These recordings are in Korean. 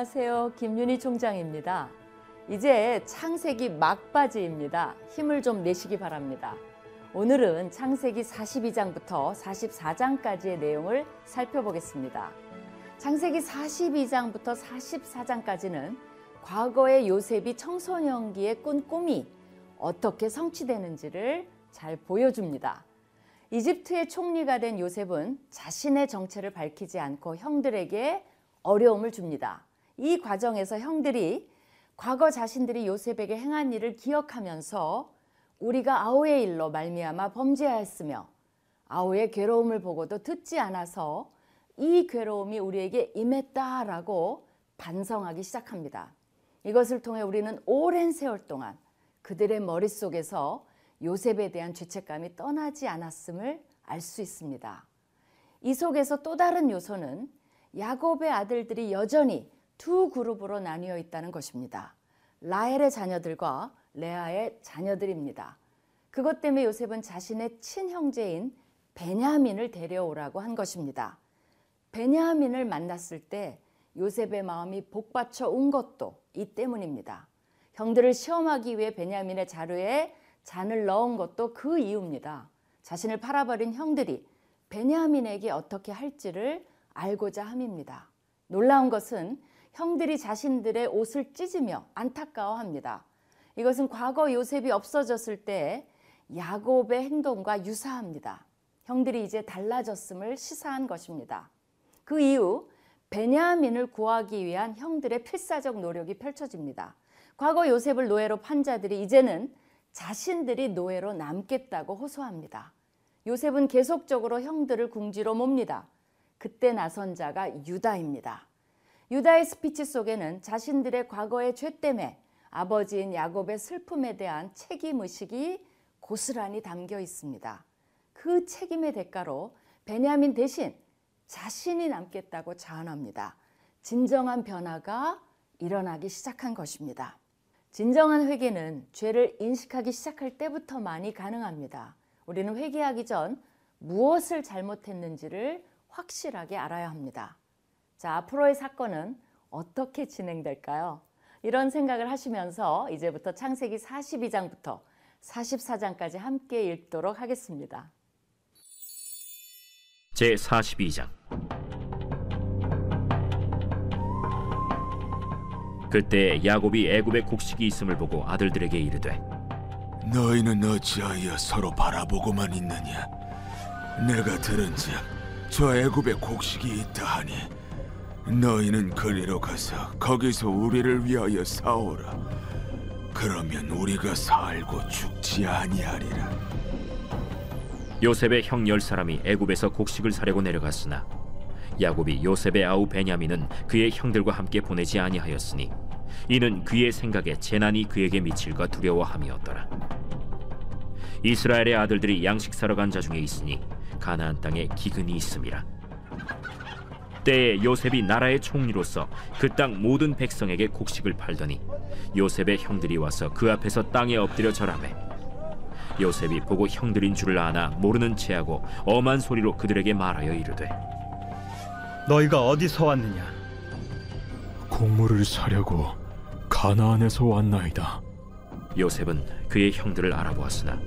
안녕하세요. 김윤희 총장입니다. 이제 창세기 막바지입니다. 힘을 좀 내시기 바랍니다. 오늘은 창세기 42장부터 44장까지의 내용을 살펴보겠습니다. 창세기 42장부터 44장까지는 과거의 요셉이 청소년기에 꾼 꿈이 어떻게 성취되는지를 잘 보여줍니다. 이집트의 총리가 된 요셉은 자신의 정체를 밝히지 않고 형들에게 어려움을 줍니다. 이 과정에서 형들이 과거 자신들이 요셉에게 행한 일을 기억하면서 우리가 아우의 일로 말미암아 범죄하였으며 아우의 괴로움을 보고도 듣지 않아서 이 괴로움이 우리에게 임했다라고 반성하기 시작합니다. 이것을 통해 우리는 오랜 세월 동안 그들의 머릿속에서 요셉에 대한 죄책감이 떠나지 않았음을 알 수 있습니다. 이 속에서 또 다른 요소는 야곱의 아들들이 여전히 두 그룹으로 나뉘어 있다는 것입니다. 라헬의 자녀들과 레아의 자녀들입니다. 그것 때문에 요셉은 자신의 친형제인 베냐민을 데려오라고 한 것입니다. 베냐민을 만났을 때 요셉의 마음이 복받쳐 온 것도 이 때문입니다. 형들을 시험하기 위해 베냐민의 자루에 잔을 넣은 것도 그 이유입니다. 자신을 팔아버린 형들이 베냐민에게 어떻게 할지를 알고자 함입니다. 놀라운 것은 형들이 자신들의 옷을 찢으며 안타까워합니다. 이것은 과거 요셉이 없어졌을 때 야곱의 행동과 유사합니다. 형들이 이제 달라졌음을 시사한 것입니다. 그 이후 베냐민을 구하기 위한 형들의 필사적 노력이 펼쳐집니다. 과거 요셉을 노예로 판 자들이 이제는 자신들이 노예로 남겠다고 호소합니다. 요셉은 계속적으로 형들을 궁지로 몹니다. 그때 나선 자가 유다입니다. 유다의 스피치 속에는 자신들의 과거의 죄 때문에 아버지인 야곱의 슬픔에 대한 책임 의식이 고스란히 담겨 있습니다. 그 책임의 대가로 베냐민 대신 자신이 남겠다고 자원합니다. 진정한 변화가 일어나기 시작한 것입니다. 진정한 회개는 죄를 인식하기 시작할 때부터만이 가능합니다. 우리는 회개하기 전 무엇을 잘못했는지를 확실하게 알아야 합니다. 자, 앞으로의 사건은 어떻게 진행될까요? 이런 생각을 하시면서 이제부터 창세기 42장부터 44장까지 함께 읽도록 하겠습니다. 제 42장 그때 야곱이 애굽에 곡식이 있음을 보고 아들들에게 이르되 너희는 어찌하여 서로 바라보고만 있느냐 내가 들은즉 저 애굽에 곡식이 있다 하니 너희는 그리로 가서 거기서 우리를 위하여 사오라 그러면 우리가 살고 죽지 아니하리라 요셉의 형 열 사람이 애굽에서 곡식을 사려고 내려갔으나 야곱이 요셉의 아우 베냐민은 그의 형들과 함께 보내지 아니하였으니 이는 그의 생각에 재난이 그에게 미칠까 두려워함이었더라. 이스라엘의 아들들이 양식 사러 간 자 중에 있으니 가나안 땅에 기근이 있음이라. 때에 요셉이 나라의 총리로서 그 땅 모든 백성에게 곡식을 팔더니 요셉의 형들이 와서 그 앞에서 땅에 엎드려 절하매 요셉이 보고 형들인 줄을 아나 모르는 체하고 엄한 소리로 그들에게 말하여 이르되 너희가 어디서 왔느냐? 곡물을 사려고 가나안에서 왔나이다 요셉은 그의 형들을 알아보았으나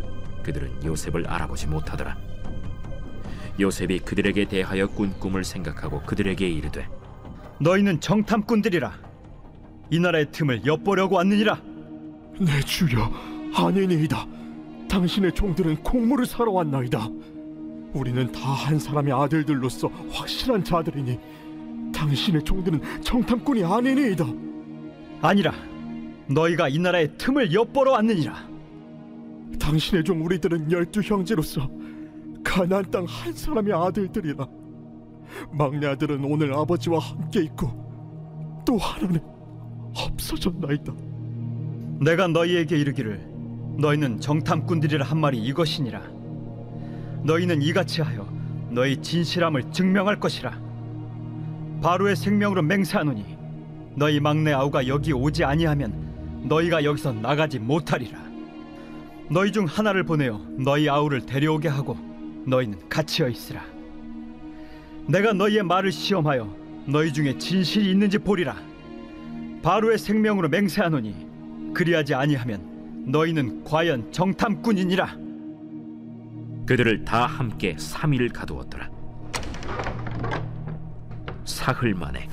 그들은 요셉을 알아보지 못하더라. 요셉이 그들에게 대하여 꾼 꿈을 생각하고 그들에게 이르되 너희는 정탐꾼들이라. 이 나라의 틈을 엿보려고 왔느니라. 내 주여 아니니이다. 당신의 종들은 곡물을 사러 왔나이다. 우리는 다 한 사람의 아들들로서 확실한 자들이니 당신의 종들은 정탐꾼이 아니니이다. 아니라 너희가 이 나라의 틈을 엿보러 왔느니라. 당신의 종 우리들은 열두 형제로서 가나안 땅 한 사람의 아들들이라 막내 아들은 오늘 아버지와 함께 있고 또 하나는 없어졌나이다. 내가 너희에게 이르기를 너희는 정탐꾼들이라 한 말이 이것이니라. 너희는 이같이 하여 너희 진실함을 증명할 것이라. 바로의 생명으로 맹세하노니 너희 막내 아우가 여기 오지 아니하면 너희가 여기서 나가지 못하리라. 너희 중 하나를 보내어 너희 아우를 데려오게 하고 너희는 갇히어 있으라. 내가 너희의 말을 시험하여 너희 중에 진실이 있는지 보리라. 바로의 생명으로 맹세하노니 그리하지 아니하면 너희는 과연 정탐꾼이니라. 그들을 다 함께 3일 가두었더라. 사흘 만에.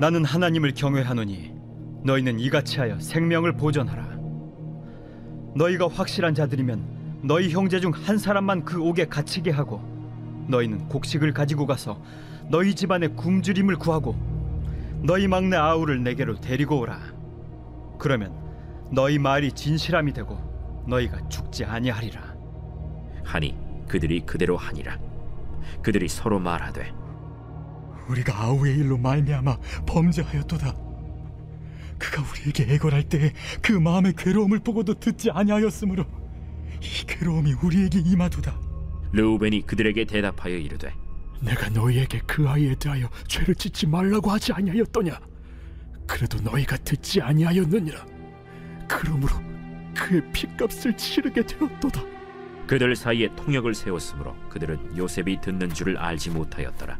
나는 하나님을 경외하노니 너희는 이같이 하여 생명을 보존하라. 너희가 확실한 자들이면 너희 형제 중 한 사람만 그 옥에 갇히게 하고 너희는 곡식을 가지고 가서 너희 집안의 굶주림을 구하고 너희 막내 아우를 내게로 데리고 오라 그러면 너희 말이 진실함이 되고 너희가 죽지 아니하리라 하니 그들이 그대로 하니라. 그들이 서로 말하되 우리가 아우의 일로 말미암아 범죄하였도다. 그가 우리에게 애걸할 때에 그 마음의 괴로움을 보고도 듣지 아니하였으므로 이 괴로움이 우리에게 임하도다. 르우벤이 그들에게 대답하여 이르되 내가 너희에게 그 아이에 대하여 죄를 짓지 말라고 하지 아니하였더냐? 그래도 너희가 듣지 아니하였느니라. 그러므로 그의 핏값을 치르게 되었도다. 그들 사이에 통역을 세웠으므로 그들은 요셉이 듣는 줄을 알지 못하였더라.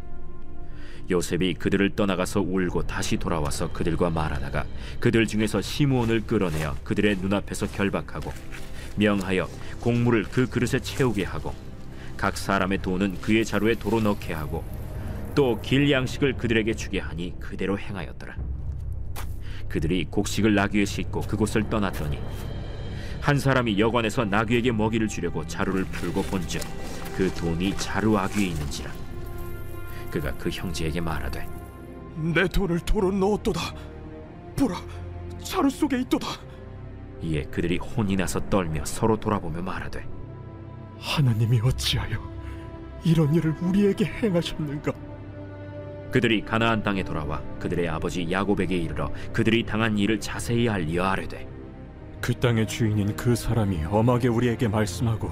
요셉이 그들을 떠나가서 울고 다시 돌아와서 그들과 말하다가 그들 중에서 시므온을 끌어내어 그들의 눈앞에서 결박하고 명하여 곡물을 그 그릇에 채우게 하고 각 사람의 돈은 그의 자루에 도로 넣게 하고 또 길 양식을 그들에게 주게 하니 그대로 행하였더라. 그들이 곡식을 나귀에 싣고 그곳을 떠났더니 한 사람이 여관에서 나귀에게 먹이를 주려고 자루를 풀고 본즉 그 돈이 자루 아귀에 있는지라 그가 그 형제에게 말하되 내 돈을 도로 넣었도다. 보라, 자루 속에 있도다. 이에 그들이 혼이 나서 떨며 서로 돌아보며 말하되 하나님이 어찌하여 이런 일을 우리에게 행하셨는가? 그들이 가나안 땅에 돌아와 그들의 아버지 야곱에게 이르러 그들이 당한 일을 자세히 알리어 아뢰되 그 땅의 주인인 그 사람이 엄하게 우리에게 말씀하고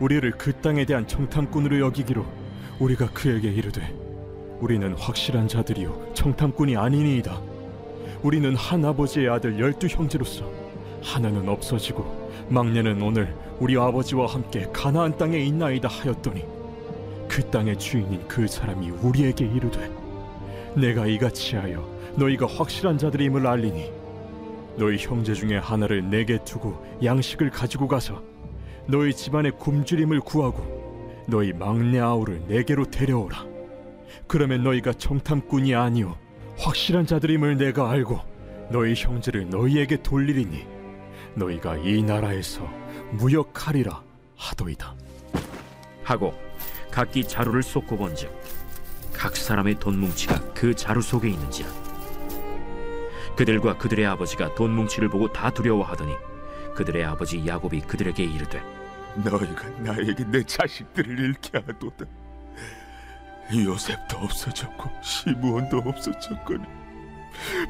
우리를 그 땅에 대한 청탐꾼으로 여기기로 우리가 그에게 이르되 우리는 확실한 자들이요 청탐꾼이 아니니이다. 우리는 한 아버지의 아들 열두 형제로서 하나는 없어지고 막내는 오늘 우리 아버지와 함께 가나안 땅에 있나이다 하였더니 그 땅의 주인인 그 사람이 우리에게 이르되 내가 이같이 하여 너희가 확실한 자들임을 알리니 너희 형제 중에 하나를 내게 두고 양식을 가지고 가서 너희 집안의 굶주림을 구하고 너희 막내 아우를 내게로 데려오라. 그러면 너희가 정탐꾼이 아니요 확실한 자들임을 내가 알고 너희 형제를 너희에게 돌리리니 너희가 이 나라에서 무역하리라 하도이다. 하고 각기 자루를 쏟고 본즉 각 사람의 돈 뭉치가 그 자루 속에 있는지라 그들과 그들의 아버지가 돈 뭉치를 보고 다 두려워하더니 그들의 아버지 야곱이 그들에게 이르되 너희가 나에게 내 자식들을 잃게 하도다. 요셉도 없어졌고 시므온도 없어졌거니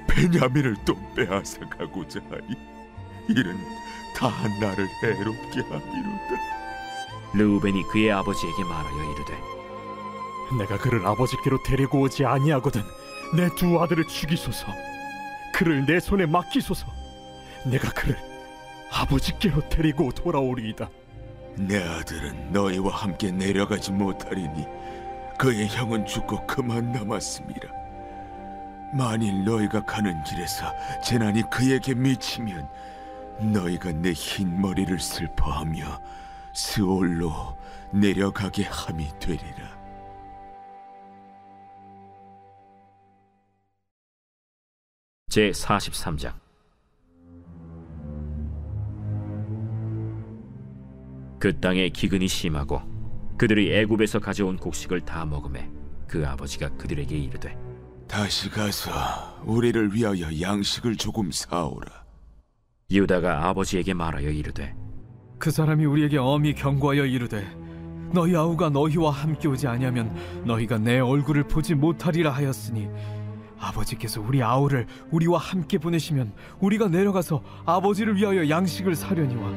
베냐민을 또 빼앗아 가고자 하니 이는 다 나를 해롭게 함이로다. 르우벤이 그의 아버지에게 말하여 이르되 내가 그를 아버지께로 데리고 오지 아니하거든 내 두 아들을 죽이소서 그를 내 손에 맡기소서 내가 그를 아버지께로 데리고 돌아오리이다 내 아들은 너희와 함께 내려가지 못하리니 그의 형은 죽고 그만 남았습니다. 만일 너희가 가는 길에서 재난이 그에게 미치면 너희가 내 흰 머리를 슬퍼하며 스올로 내려가게 함이 되리라. 제 43장 그 땅에 기근이 심하고 그들이 애굽에서 가져온 곡식을 다 먹음에 그 아버지가 그들에게 이르되 다시 가서 우리를 위하여 양식을 조금 사오라. 유다가 아버지에게 말하여 이르되 그 사람이 우리에게 엄히 경고하여 이르되 너희 아우가 너희와 함께 오지 아니하면 너희가 내 얼굴을 보지 못하리라 하였으니 아버지께서 우리 아우를 우리와 함께 보내시면 우리가 내려가서 아버지를 위하여 양식을 사려니와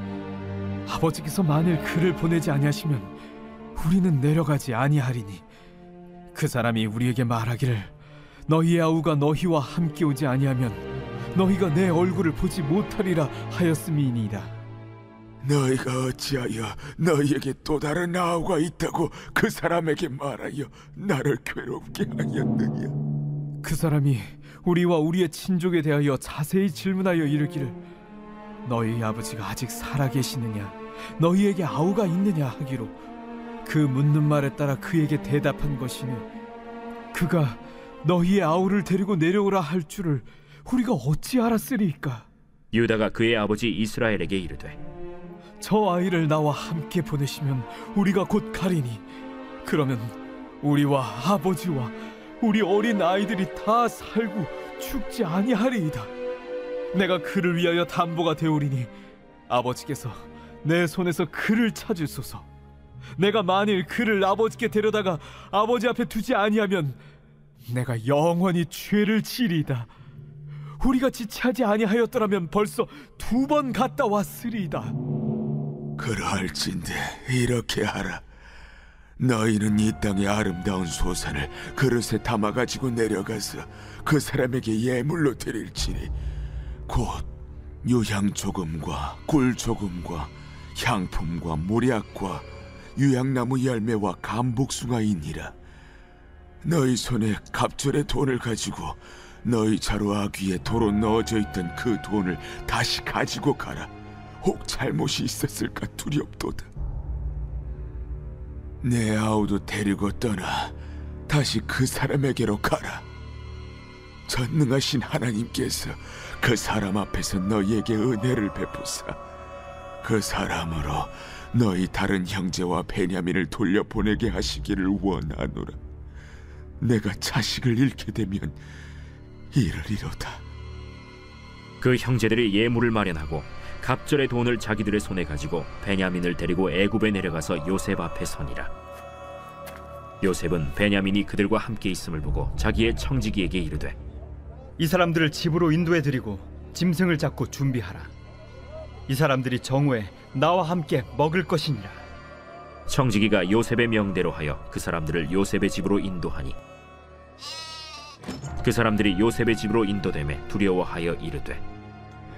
아버지께서 만일 그를 보내지 아니하시면 우리는 내려가지 아니하리니 그 사람이 우리에게 말하기를 너희의 아우가 너희와 함께 오지 아니하면 너희가 내 얼굴을 보지 못하리라 하였음이니이다. 너희가 어찌하여 너희에게 또 다른 아우가 있다고 그 사람에게 말하여 나를 괴롭게 하였느냐? 그 사람이 우리와 우리의 친족에 대하여 자세히 질문하여 이르기를 너희 아버지가 아직 살아 계시느냐 너희에게 아우가 있느냐 하기로 그 묻는 말에 따라 그에게 대답한 것이니 그가 너희의 아우를 데리고 내려오라 할 줄을 우리가 어찌 알았으리까 유다가 그의 아버지 이스라엘에게 이르되 저 아이를 나와 함께 보내시면 우리가 곧 가리니 그러면 우리와 아버지와 우리 어린 아이들이 다 살고 죽지 아니하리이다. 내가 그를 위하여 담보가 되오리니 아버지께서 내 손에서 그를 찾으소서. 내가 만일 그를 아버지께 데려다가 아버지 앞에 두지 아니하면 내가 영원히 죄를 지리이다. 우리가 지체하지 아니하였더라면 벌써 두 번 갔다 왔으리이다. 그러할진대 이렇게 하라. 너희는 이 땅의 아름다운 소산을 그릇에 담아 가지고 내려가서 그 사람에게 예물로 드릴지니 곧 유향 조금과 꿀 조금과 향품과 모략과 유향나무 열매와 감복숭아이니라. 너희 손에 갑절의 돈을 가지고 너희 자루 아귀에 도로 넣어져 있던 그 돈을 다시 가지고 가라. 혹 잘못이 있었을까 두렵도다. 내 아우도 데리고 떠나 다시 그 사람에게로 가라. 전능하신 하나님께서 그 사람 앞에서 너희에게 은혜를 베푸사 그 사람으로 너희 다른 형제와 베냐민을 돌려보내게 하시기를 원하노라. 내가 자식을 잃게 되면 이르리로다. 그 형제들이 예물을 마련하고 갑절의 돈을 자기들의 손에 가지고 베냐민을 데리고 애굽에 내려가서 요셉 앞에 서니라. 요셉은 베냐민이 그들과 함께 있음을 보고 자기의 청지기에게 이르되 이 사람들을 집으로 인도해 드리고 짐승을 잡고 준비하라. 이 사람들이 정오에 나와 함께 먹을 것이니라. 청지기가 요셉의 명대로 하여 그 사람들을 요셉의 집으로 인도하니 그 사람들이 요셉의 집으로 인도됨에 두려워하여 이르되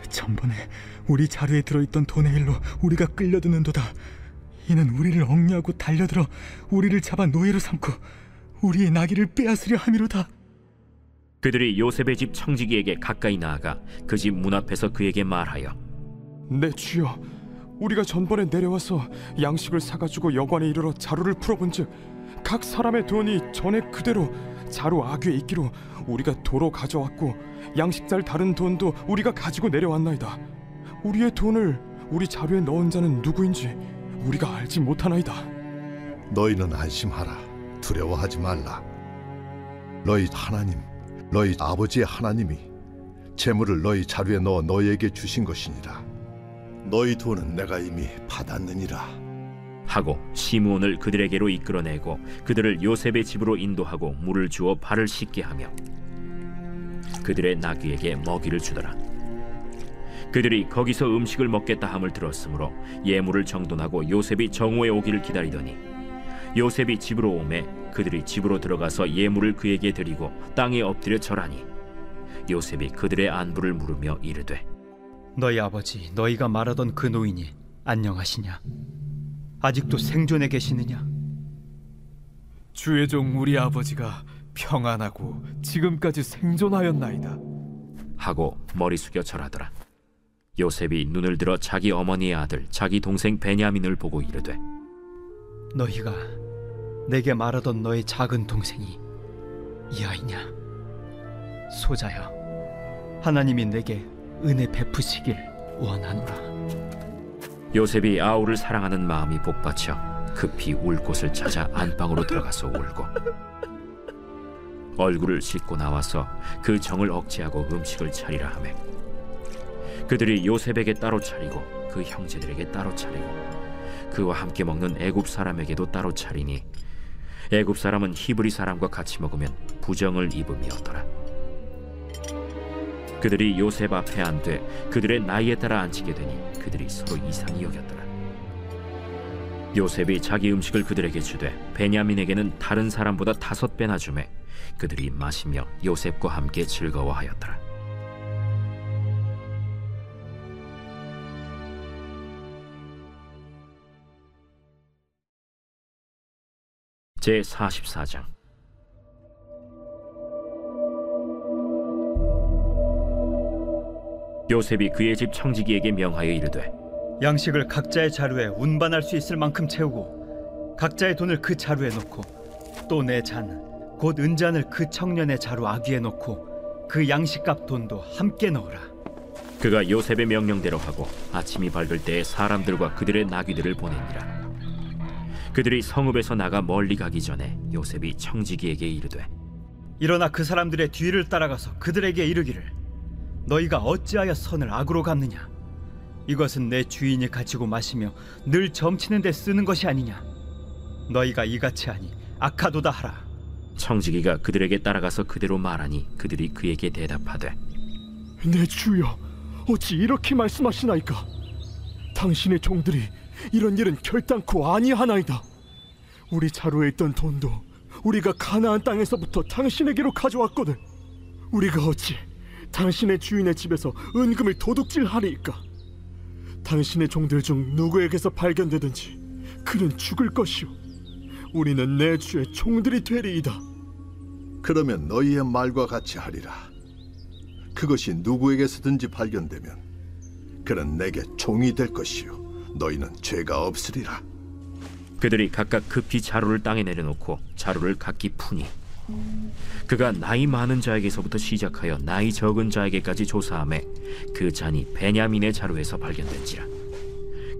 전번에 우리 자루에 들어있던 돈의 일로 우리가 끌려드는도다. 이는 우리를 억류하고 달려들어 우리를 잡아 노예로 삼고 우리의 나귀를 빼앗으려 함이로다. 그들이 요셉의 집 청지기에게 가까이 나아가 그 집 문 앞에서 그에게 말하여 내 주여, 우리가 전번에 내려와서 양식을 사가지고 여관에 이르러 자루를 풀어본즉 각 사람의 돈이 전에 그대로 자루 아귀에 있기로 우리가 도로 가져왔고 양식살 다른 돈도 우리가 가지고 내려왔나이다. 우리의 돈을 우리 자루에 넣은 자는 누구인지 우리가 알지 못하나이다. 너희는 안심하라 두려워하지 말라 너희 하나님 너희 아버지의 하나님이 재물을 너희 자루에 넣어 너희에게 주신 것이니라 너희 돈은 내가 이미 받았느니라 하고 시므온을 그들에게로 이끌어내고 그들을 요셉의 집으로 인도하고 물을 주어 발을 씻게 하며 그들의 나귀에게 먹이를 주더라. 그들이 거기서 음식을 먹겠다 함을 들었으므로 예물을 정돈하고 요셉이 정오에 오기를 기다리더니 요셉이 집으로 오매 그들이 집으로 들어가서 예물을 그에게 드리고 땅에 엎드려 절하니 요셉이 그들의 안부를 물으며 이르되 너희 아버지 너희가 말하던 그 노인이 안녕하시냐? 아직도 생존해 계시느냐? 주의 종 우리 아버지가 평안하고 지금까지 생존하였나이다. 하고 머리 숙여 절하더라. 요셉이 눈을 들어 자기 어머니의 아들 자기 동생 베냐민을 보고 이르되 너희가 내게 말하던 너의 작은 동생이 이 아이냐? 소자여, 하나님이 내게 은혜 베푸시길 원하노라. 요셉이 아우를 사랑하는 마음이 복받쳐 급히 울 곳을 찾아 안방으로 들어가서 울고 얼굴을 씻고 나와서 그 정을 억제하고 음식을 차리라 하매 그들이 요셉에게 따로 차리고 그 형제들에게 따로 차리고 그와 함께 먹는 애굽 사람에게도 따로 차리니 애굽 사람은 히브리 사람과 같이 먹으면 부정을 입음이었더라 그들이 요셉 앞에 앉되 그들의 나이에 따라 앉히게 되니 그들이 서로 이상히 여겼더라. 요셉이 자기 음식을 그들에게 주되 베냐민에게는 다른 사람보다 다섯 배나 주매 그들이 마시며 요셉과 함께 즐거워하였더라. 제 44장 요셉이 그의 집 청지기에게 명하여 이르되 양식을 각자의 자루에 운반할 수 있을 만큼 채우고 각자의 돈을 그 자루에 넣고 또 내 잔 곧 은잔을 그 청년의 자루 아귀에 넣고 그 양식값 돈도 함께 넣으라. 그가 요셉의 명령대로 하고 아침이 밝을 때에 사람들과 그들의 나귀들을 보내니라. 그들이 성읍에서 나가 멀리 가기 전에 요셉이 청지기에게 이르되 일어나 그 사람들의 뒤를 따라가서 그들에게 이르기를 너희가 어찌하여 선을 악으로 갚느냐? 이것은 내 주인이 가지고 마시며 늘 점치는 데 쓰는 것이 아니냐? 너희가 이같이 하니 악하도다 하라. 청지기가 그들에게 따라가서 그대로 말하니 그들이 그에게 대답하되 내 주여 어찌 이렇게 말씀하시나이까? 당신의 종들이 이런 일은 결단코 아니하나이다. 우리 자루에 있던 돈도 우리가 가나안 땅에서부터 당신에게로 가져왔거든. 우리가 어찌 당신의 주인의 집에서 은금을 도둑질하리이까 당신의 종들 중 누구에게서 발견되든지 그는 죽을 것이오 우리는 내 주의 종들이 되리이다 그러면 너희의 말과 같이 하리라. 그것이 누구에게서든지 발견되면 그는 내게 종이 될 것이요 너희는 죄가 없으리라. 그들이 각각 급히 자루를 땅에 내려놓고 자루를 각기 푸니 그가 나이 많은 자에게서부터 시작하여 나이 적은 자에게까지 조사함에 그 잔이 베냐민의 자루에서 발견된지라.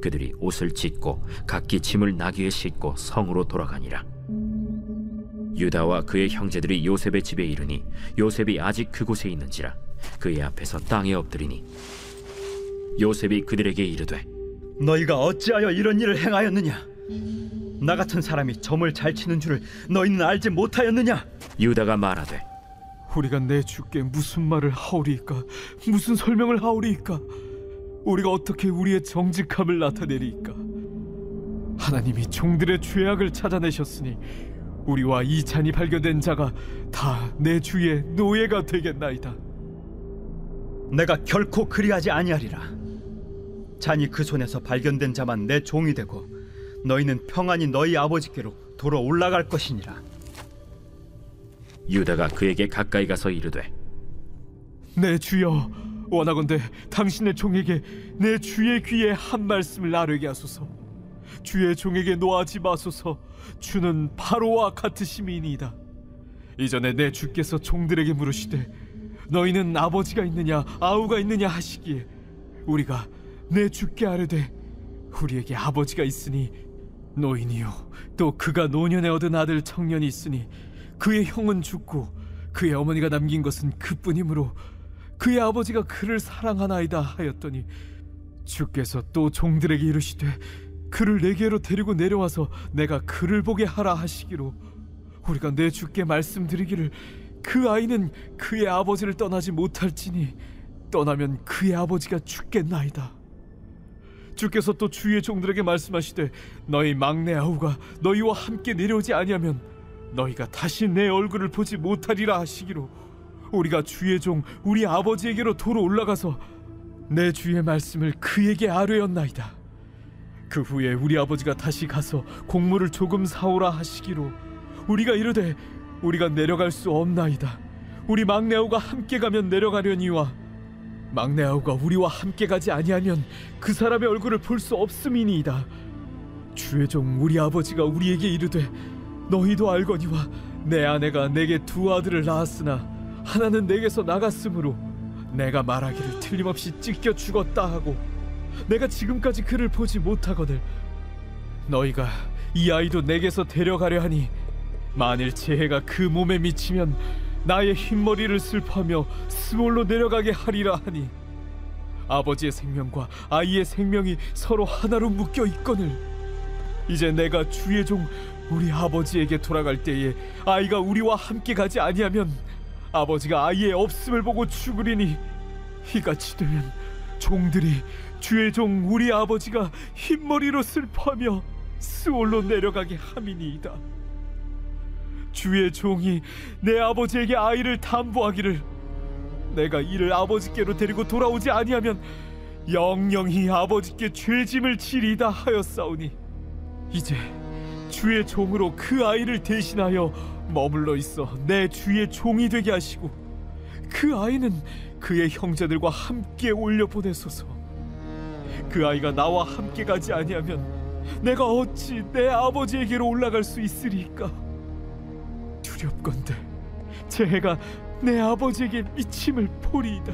그들이 옷을 찢고 각기 짐을 나귀에 싣고 성으로 돌아가니라. 유다와 그의 형제들이 요셉의 집에 이르니 요셉이 아직 그곳에 있는지라 그의 앞에서 땅에 엎드리니 요셉이 그들에게 이르되 너희가 어찌하여 이런 일을 행하였느냐? 나 같은 사람이 점을 잘 치는 줄을 너희는 알지 못하였느냐 유다가 말하되 우리가 내 주께 무슨 말을 하오리이까? 무슨 설명을 하오리이까? 우리가 어떻게 우리의 정직함을 나타내리이까? 하나님이 종들의 죄악을 찾아내셨으니 우리와 이 잔이 발견된 자가 다 내 주의 노예가 되겠나이다. 내가 결코 그리하지 아니하리라. 잔이 그 손에서 발견된 자만 내 종이 되고 너희는 평안히 너희 아버지께로 돌아 올라갈 것이니라 유다가 그에게 가까이 가서 이르되 내 주여 원하건대 당신의 종에게 내 주의 귀에 한 말씀을 나르게 하소서. 주의 종에게 노하지 마소서. 주는 바로와 같으심이니이다. 이전에 내 주께서 종들에게 물으시되 너희는 아버지가 있느냐 아우가 있느냐 하시기에 우리가 내 주께 아뢰되 우리에게 아버지가 있으니 노인이요 또 그가 노년에 얻은 아들 청년이 있으니 그의 형은 죽고 그의 어머니가 남긴 것은 그뿐이므로 그의 아버지가 그를 사랑하나이다 하였더니 주께서 또 종들에게 이르시되 그를 내게로 데리고 내려와서 내가 그를 보게 하라 하시기로 우리가 내 주께 말씀드리기를 그 아이는 그의 아버지를 떠나지 못할지니 떠나면 그의 아버지가 죽겠나이다. 주께서 또 주의 종들에게 말씀하시되 너희 막내 아우가 너희와 함께 내려오지 아니하면 너희가 다시 내 얼굴을 보지 못하리라 하시기로 우리가 주의 종 우리 아버지에게로 도로 올라가서 내 주의 말씀을 그에게 아뢰었나이다. 그 후에 우리 아버지가 다시 가서 곡물을 조금 사오라 하시기로 우리가 이르되 우리가 내려갈 수 없나이다. 우리 막내 아우가 함께 가면 내려가려니와 막내 아우가 우리와 함께 가지 아니하면 그 사람의 얼굴을 볼 수 없음이니이다. 주의 종 우리 아버지가 우리에게 이르되 너희도 알거니와 내 아내가 내게 두 아들을 낳았으나 하나는 내게서 나갔으므로 내가 말하기를 틀림없이 찢겨 죽었다 하고 내가 지금까지 그를 보지 못하거늘 너희가 이 아이도 내게서 데려가려 하니 만일 재해가 그 몸에 미치면 나의 흰머리를 슬퍼하며 스몰로 내려가게 하리라 하니 아버지의 생명과 아이의 생명이 서로 하나로 묶여 있거늘 이제 내가 주의 종 우리 아버지에게 돌아갈 때에 아이가 우리와 함께 가지 아니하면 아버지가 아이의 없음을 보고 죽으리니 이같이 되면 종들이 주의 종 우리 아버지가 흰머리로 슬퍼하며 스올로 내려가게 함이니이다. 주의 종이 내 아버지에게 아이를 담보하기를 내가 이를 아버지께로 데리고 돌아오지 아니하면 영영히 아버지께 죄짐을 지리다 하였사오니 이제 주의 종으로 그 아이를 대신하여 머물러 있어 내 주의 종이 되게 하시고 그 아이는 그의 형제들과 함께 올려 보내소서. 그 아이가 나와 함께 가지 아니하면 내가 어찌 내 아버지에게로 올라갈 수 있으리까? 두렵건대 제 해가 내 아버지에게 미침을 보리이다.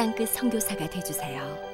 땅끝 선교사가 되주세요.